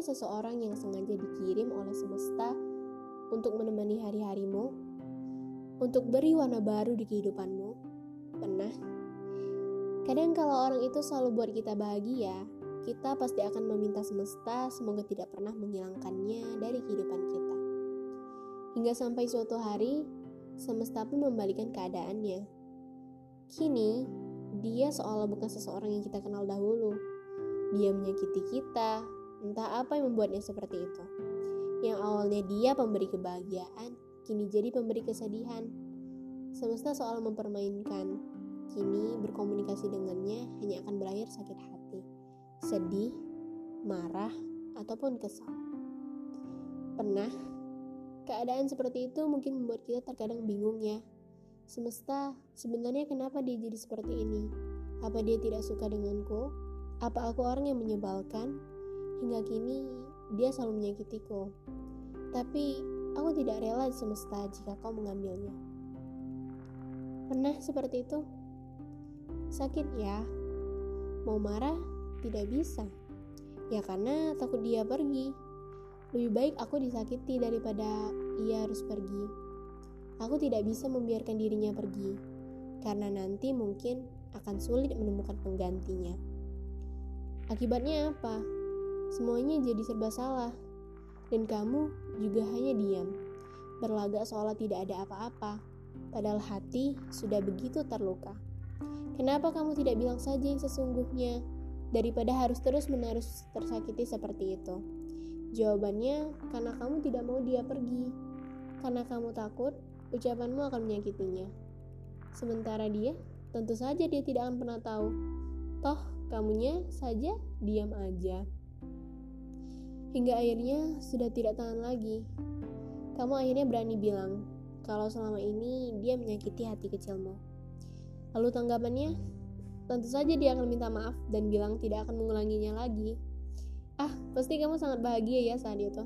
seseorang yang sengaja dikirim oleh semesta untuk menemani hari-harimu, untuk beri warna baru di kehidupanmu. Pernah? Kadang kalau orang itu selalu buat kita bahagia, kita pasti akan meminta semesta semoga tidak pernah menghilangkannya dari kehidupan kita. Hingga sampai suatu hari, semesta pun membalikan keadaannya. Kini, dia seolah bukan seseorang yang kita kenal dahulu. Dia menyakiti kita, entah apa yang membuatnya seperti itu. Yang awalnya dia pemberi kebahagiaan, kini jadi pemberi kesedihan. Semesta seolah mempermainkan, kini berkomunikasi dengannya hanya akan berakhir sakit hati, sedih, marah, ataupun kesal. Pernah, keadaan seperti itu mungkin membuat kita terkadang bingung ya. Semesta, sebenarnya kenapa dia jadi seperti ini? Apa dia tidak suka denganku? Apa aku orang yang menyebalkan? Hingga kini, dia selalu menyakitiku. Tapi aku tidak rela semesta jika kau mengambilnya. Pernah seperti itu? Sakit ya? Mau marah? Tidak bisa. Ya karena takut dia pergi. Lebih baik aku disakiti daripada ia harus pergi. Aku tidak bisa membiarkan dirinya pergi, karena nanti mungkin akan sulit menemukan penggantinya. Akibatnya apa? Semuanya jadi serba salah, dan kamu juga hanya diam, berlagak seolah tidak ada apa-apa, padahal hati sudah begitu terluka. Kenapa kamu tidak bilang saja yang sesungguhnya, daripada harus terus-menerus tersakiti seperti itu? Jawabannya, karena kamu tidak mau dia pergi, karena kamu takut ucapanmu akan menyakitinya. Sementara dia, tentu saja dia tidak akan pernah tahu. Toh, kamunya saja diam aja. Hingga akhirnya sudah tidak tahan lagi. Kamu akhirnya berani bilang kalau selama ini dia menyakiti hati kecilmu. Lalu tanggapannya, tentu saja dia akan minta maaf dan bilang tidak akan mengulanginya lagi. Ah, pasti kamu sangat bahagia ya saat itu.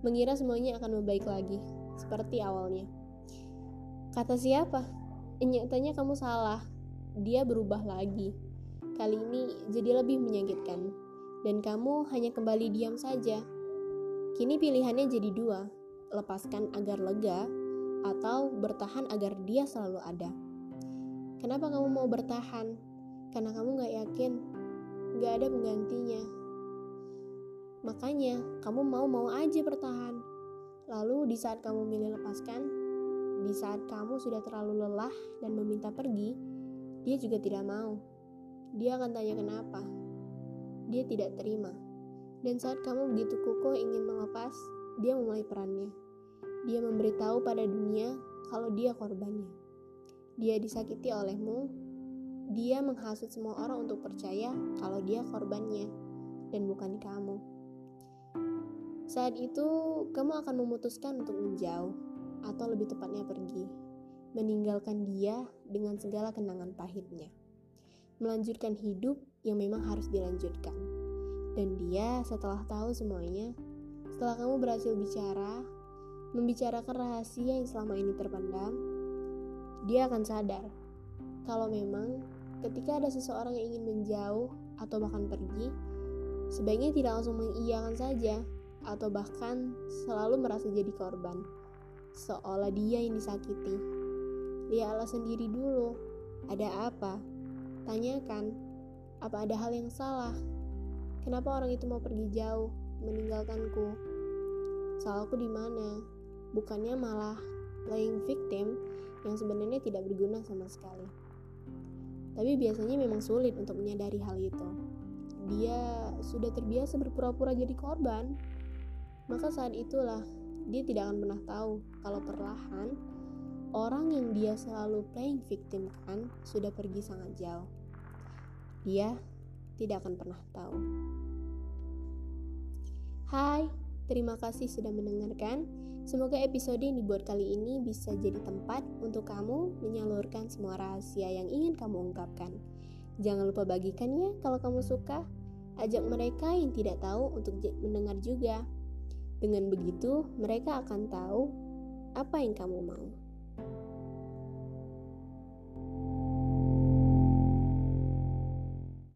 Mengira semuanya akan membaik lagi, seperti awalnya. Kata siapa? Nyatanya kamu salah. Dia berubah lagi. Kali ini jadi lebih menyakitkan dan kamu hanya kembali diam saja. Kini pilihannya jadi dua, lepaskan agar lega atau bertahan agar dia selalu ada. Kenapa kamu mau bertahan? Karena kamu gak yakin, gak ada penggantinya. Makanya kamu mau-mau aja bertahan. Lalu di saat kamu milih lepaskan, di saat kamu sudah terlalu lelah dan meminta pergi, dia juga tidak mau. Dia akan tanya kenapa dia tidak terima. Dan saat kamu begitu kukuh ingin melepas, dia memulai perannya. Dia memberitahu pada dunia kalau dia korbannya. Dia disakiti olehmu. Dia menghasut semua orang untuk percaya kalau dia korbannya dan bukan kamu. Saat itu, kamu akan memutuskan untuk menjauh atau lebih tepatnya pergi, meninggalkan dia dengan segala kenangan pahitnya melanjutkan hidup yang memang harus dilanjutkan. Dan dia setelah tahu semuanya, setelah kamu berhasil bicara, membicarakan rahasia yang selama ini terpendam, dia akan sadar kalau memang ketika ada seseorang yang ingin menjauh atau bahkan pergi, sebaiknya tidak langsung mengiyakan saja atau bahkan selalu merasa jadi korban, seolah dia yang disakiti. Lihatlah sendiri dulu, ada apa? Tanyakan, apa ada hal yang salah? Kenapa orang itu mau pergi jauh, meninggalkanku? Salahku di mana? Bukannya malah playing victim yang sebenarnya tidak berguna sama sekali. Tapi biasanya memang sulit untuk menyadari hal itu. Dia sudah terbiasa berpura-pura jadi korban. Maka saat itulah dia tidak akan pernah tahu kalau perlahan orang yang dia selalu playing victim kan sudah pergi sangat jauh. Dia tidak akan pernah tahu. Hai, terima kasih sudah mendengarkan. Semoga episode yang dibuat kali ini bisa jadi tempat untuk kamu menyalurkan semua rahasia yang ingin kamu ungkapkan. Jangan lupa bagikan ya kalau kamu suka. Ajak mereka yang tidak tahu untuk mendengar juga. Dengan begitu, mereka akan tahu apa yang kamu mau.